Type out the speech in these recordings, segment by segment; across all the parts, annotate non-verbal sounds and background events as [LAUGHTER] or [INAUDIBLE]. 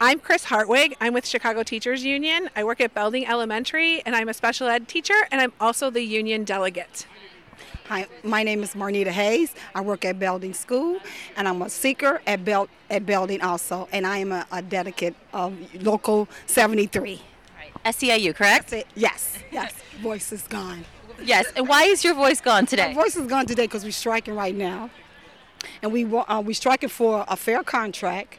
I'm Chris Hartwig. I'm with Chicago Teachers Union. I work at Belding Elementary, and I'm a special ed teacher, and I'm also the union delegate. Hi, my name is Marnita Hayes. I work at Belding School, and I'm a SECA at, Bel- at Belding also, and I am a, a delegate of Local 73. SEIU, correct? It. Yes, yes. Voice is gone. Yes. And why is your voice gone My today? voice is gone today because we're striking right now, and we wa- uh, we striking for a fair contract,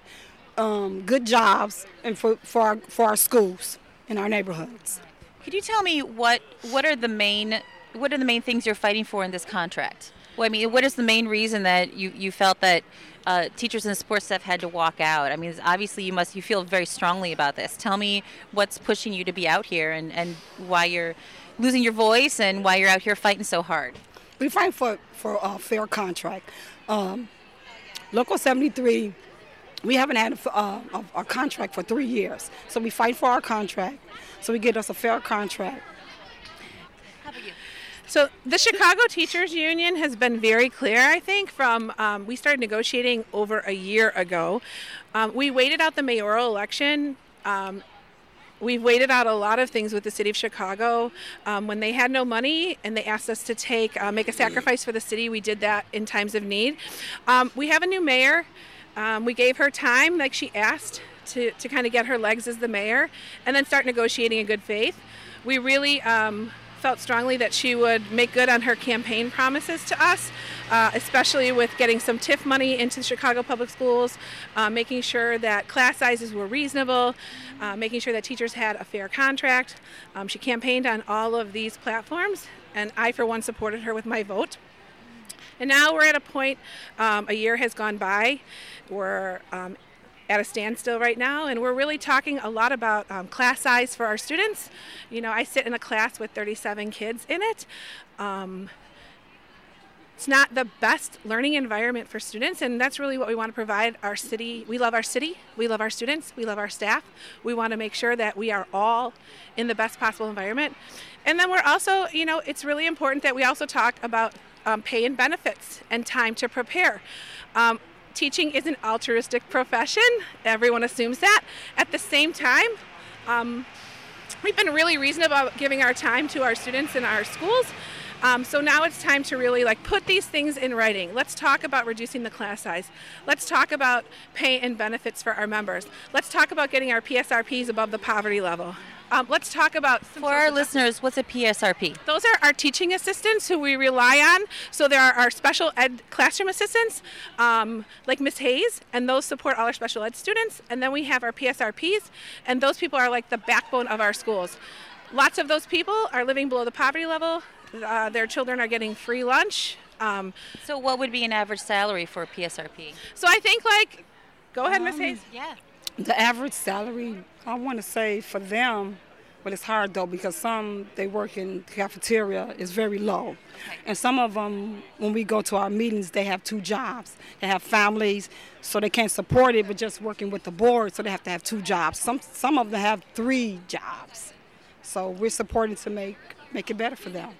um, good jobs, and for for our, for our schools in our neighborhoods. Could you tell me what what are the main what are the main things you're fighting for in this contract? Well, I mean, what is the main reason that you, you felt that uh, teachers and support staff had to walk out? I mean, obviously you must you feel very strongly about this. Tell me what's pushing you to be out here and, and why you're losing your voice and why you're out here fighting so hard. We fight for for a fair contract. Um, Local 73, we haven't had a, uh, a, a contract for three years, so we fight for our contract. So we get us a fair contract. So the Chicago Teachers Union has been very clear, I think, from um, we started negotiating over a year ago. Um, we waited out the mayoral election. Um, we've waited out a lot of things with the city of Chicago. Um, when they had no money and they asked us to take uh, make a sacrifice for the city, we did that in times of need. Um, we have a new mayor. Um, we gave her time, like she asked, to, to kind of get her legs as the mayor, and then start negotiating in good faith. We really um, felt strongly that she would make good on her campaign promises to us, uh, especially with getting some TIF money into the Chicago Public Schools, uh, making sure that class sizes were reasonable, uh, making sure that teachers had a fair contract. Um, she campaigned on all of these platforms, and I, for one, supported her with my vote. And now we're at a point, um, a year has gone by, we're um, at a standstill right now, and we're really talking a lot about um, class size for our students. You know, I sit in a class with 37 kids in it. Um, it's not the best learning environment for students, and that's really what we want to provide our city. We love our city, we love our students, we love our staff. We want to make sure that we are all in the best possible environment. And then we're also, you know, it's really important that we also talk about um, pay and benefits and time to prepare. Um, teaching is an altruistic profession, everyone assumes that. At the same time, um, we've been really reasonable about giving our time to our students in our schools. Um, so now it's time to really like put these things in writing. Let's talk about reducing the class size. Let's talk about pay and benefits for our members. Let's talk about getting our PSRPs above the poverty level. Um, let's talk about some For our listeners, what's a PSRP? those are our teaching assistants who we rely on. So there are our special ed classroom assistants, um, like Miss Hayes, and those support all our special ed students. And then we have our PSRPs, and those people are like the backbone of our schools. Lots of those people are living below the poverty level. Uh, their children are getting free lunch. Um, So what would be an average salary for a PSRP? so I think like, go ahead, Miss Hayes. Yeah. The average salary, I want to say for them, but it's hard though because some they work in cafeteria is very low, and some of them when we go to our meetings they have two jobs. They have families, so they can't support it, but just working with the board, so they have to have two jobs. Some some of them have three jobs, so we're supporting to make make it better for them.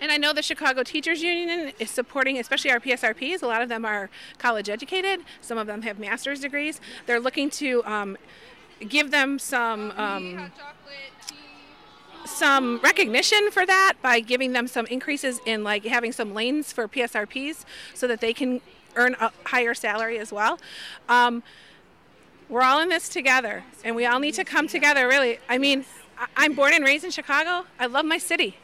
And I know the Chicago Teachers Union is supporting, especially our PSRPs. A lot of them are college educated. Some of them have master's degrees. They're looking to um, give them some um, some recognition for that by giving them some increases in like having some lanes for PSRPs so that they can earn a higher salary as well. Um, we're all in this together, and we all need to come together. Really, I mean, I- I'm born and raised in Chicago. I love my city.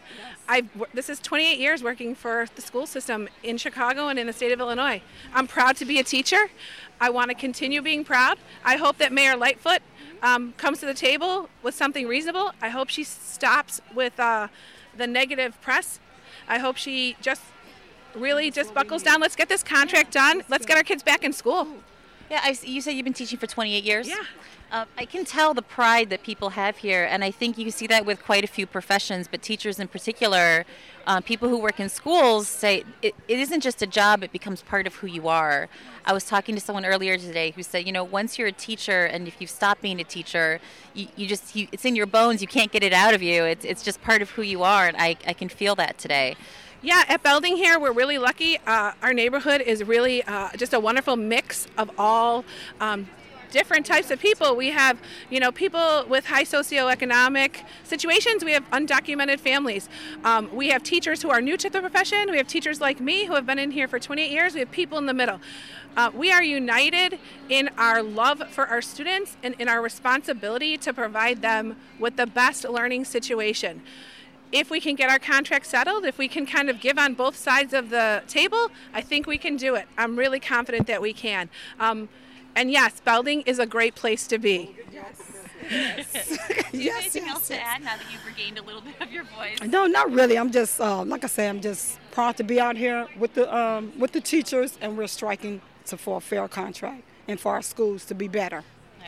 I've this is 28 years working for the school system in Chicago and in the state of Illinois. I'm proud to be a teacher. I want to continue being proud. I hope that Mayor Lightfoot um, comes to the table with something reasonable. I hope she stops with uh, the negative press. I hope she just really just buckles down. Let's get this contract done. Let's get our kids back in school. Yeah, I, you said you've been teaching for 28 years? Yeah. Uh, I can tell the pride that people have here, and I think you see that with quite a few professions, but teachers in particular, uh, people who work in schools say it, it isn't just a job, it becomes part of who you are. I was talking to someone earlier today who said, you know, once you're a teacher and if you stop being a teacher, you, you just, you, it's in your bones, you can't get it out of you. It's, it's just part of who you are, and I, I can feel that today. Yeah, at Belding here, we're really lucky. Uh, our neighborhood is really uh, just a wonderful mix of all um, different types of people. We have, you know, people with high socioeconomic situations. We have undocumented families. Um, we have teachers who are new to the profession. We have teachers like me who have been in here for 28 years. We have people in the middle. Uh, we are united in our love for our students and in our responsibility to provide them with the best learning situation if we can get our contract settled, if we can kind of give on both sides of the table, I think we can do it. I'm really confident that we can. Um, and yes, Belding is a great place to be. Yes. Yes. yes, anything yes, else to add now that you've regained a little bit of your voice? No, not really. I'm just, uh, like I say, I'm just proud to be out here with the um, with the teachers, and we're striking to, for a fair contract and for our schools to be better.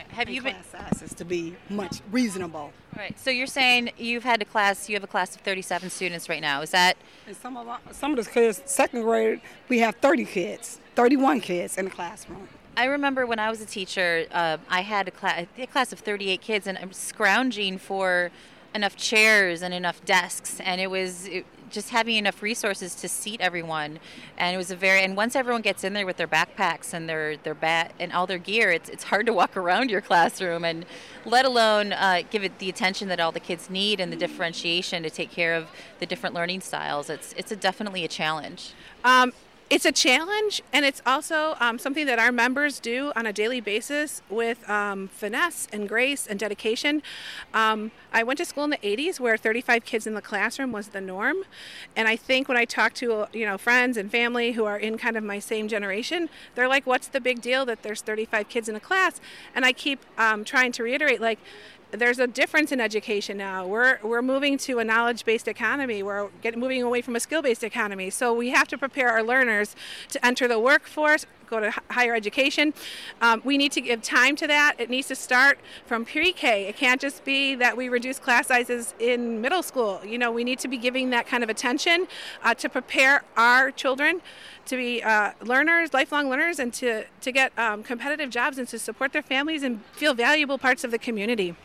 Have you been sizes to be much reasonable? Right. So you're saying you've had a class. You have a class of 37 students right now. Is that? And some of our, some of the kids, second grade, we have 30 kids, 31 kids in the classroom. I remember when I was a teacher, uh, I had a, cl- a class of 38 kids, and I'm scrounging for enough chairs and enough desks, and it was it, just having enough resources to seat everyone. And it was a very and once everyone gets in there with their backpacks and their their bat and all their gear, it's it's hard to walk around your classroom and let alone uh, give it the attention that all the kids need and the differentiation to take care of the different learning styles. It's it's a definitely a challenge. Um, it's a challenge and it's also um, something that our members do on a daily basis with um, finesse and grace and dedication. Um, i went to school in the 80s where 35 kids in the classroom was the norm. And i think when i talk to you know friends and family who are in kind of my same generation they're like what's the big deal that there's 35 kids in a class? And i keep um, trying to reiterate like there's a difference in education now. We're, we're moving to a knowledge based economy. We're getting, moving away from a skill based economy. So we have to prepare our learners to enter the workforce, go to higher education. Um, we need to give time to that. It needs to start from pre K. It can't just be that we reduce class sizes in middle school. You know, we need to be giving that kind of attention uh, to prepare our children to be uh, learners, lifelong learners, and to, to get um, competitive jobs and to support their families and feel valuable parts of the community.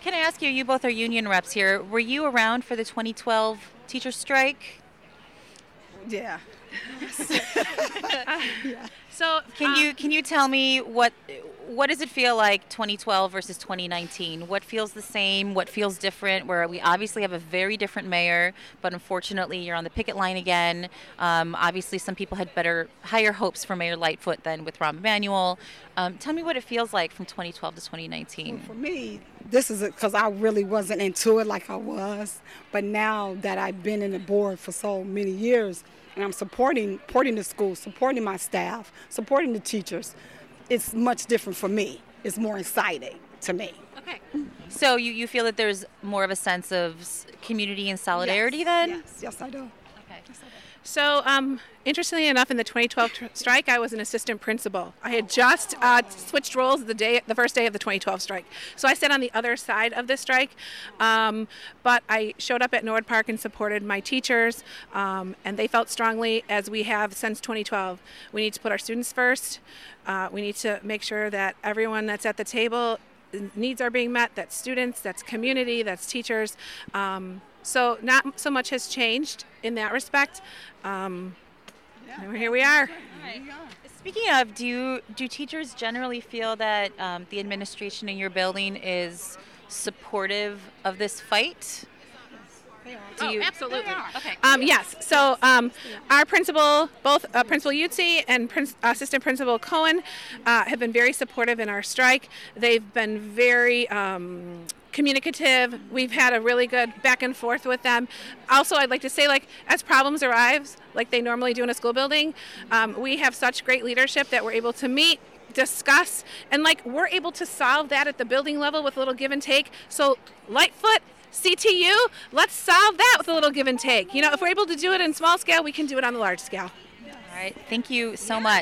Can I ask you, you both are union reps here. Were you around for the 2012 teacher strike? Yeah. [LAUGHS] yeah. So [LAUGHS] can um, you can you tell me what what does it feel like 2012 versus 2019? What feels the same? What feels different? Where we obviously have a very different mayor, but unfortunately you're on the picket line again. Um, obviously, some people had better, higher hopes for Mayor Lightfoot than with Rahm Emanuel. Um, tell me what it feels like from 2012 to 2019. Well, for me, this is because I really wasn't into it like I was, but now that I've been in the board for so many years and I'm supporting supporting the school, supporting my staff, supporting the teachers, it's much different for me. It's more exciting to me. Okay. So you, you feel that there's more of a sense of community and solidarity yes. then? Yes, yes I do. Okay. Yes, I do. So, um, interestingly enough, in the 2012 tr- strike, I was an assistant principal. I had just uh, switched roles the day, the first day of the 2012 strike. So I sat on the other side of the strike, um, but I showed up at North Park and supported my teachers, um, and they felt strongly, as we have since 2012, we need to put our students first. Uh, we need to make sure that everyone that's at the table needs are being met. That's students, that's community, that's teachers. So not so much has changed in that respect. Um, yeah. Here we are. Right. Speaking of, do you, do teachers generally feel that um, the administration in your building is supportive of this fight? Do oh, you? absolutely. Okay. Um, yes. So um, our principal, both uh, Principal Yutzi and Prin- Assistant Principal Cohen, uh, have been very supportive in our strike. They've been very um, communicative. We've had a really good back and forth with them. Also, I'd like to say, like, as problems arise, like they normally do in a school building, um, we have such great leadership that we're able to meet, discuss, and like we're able to solve that at the building level with a little give and take. So, Lightfoot CTU, let's solve that with a little give and take. You know, if we're able to do it in small scale, we can do it on the large scale. All right. Thank you so much.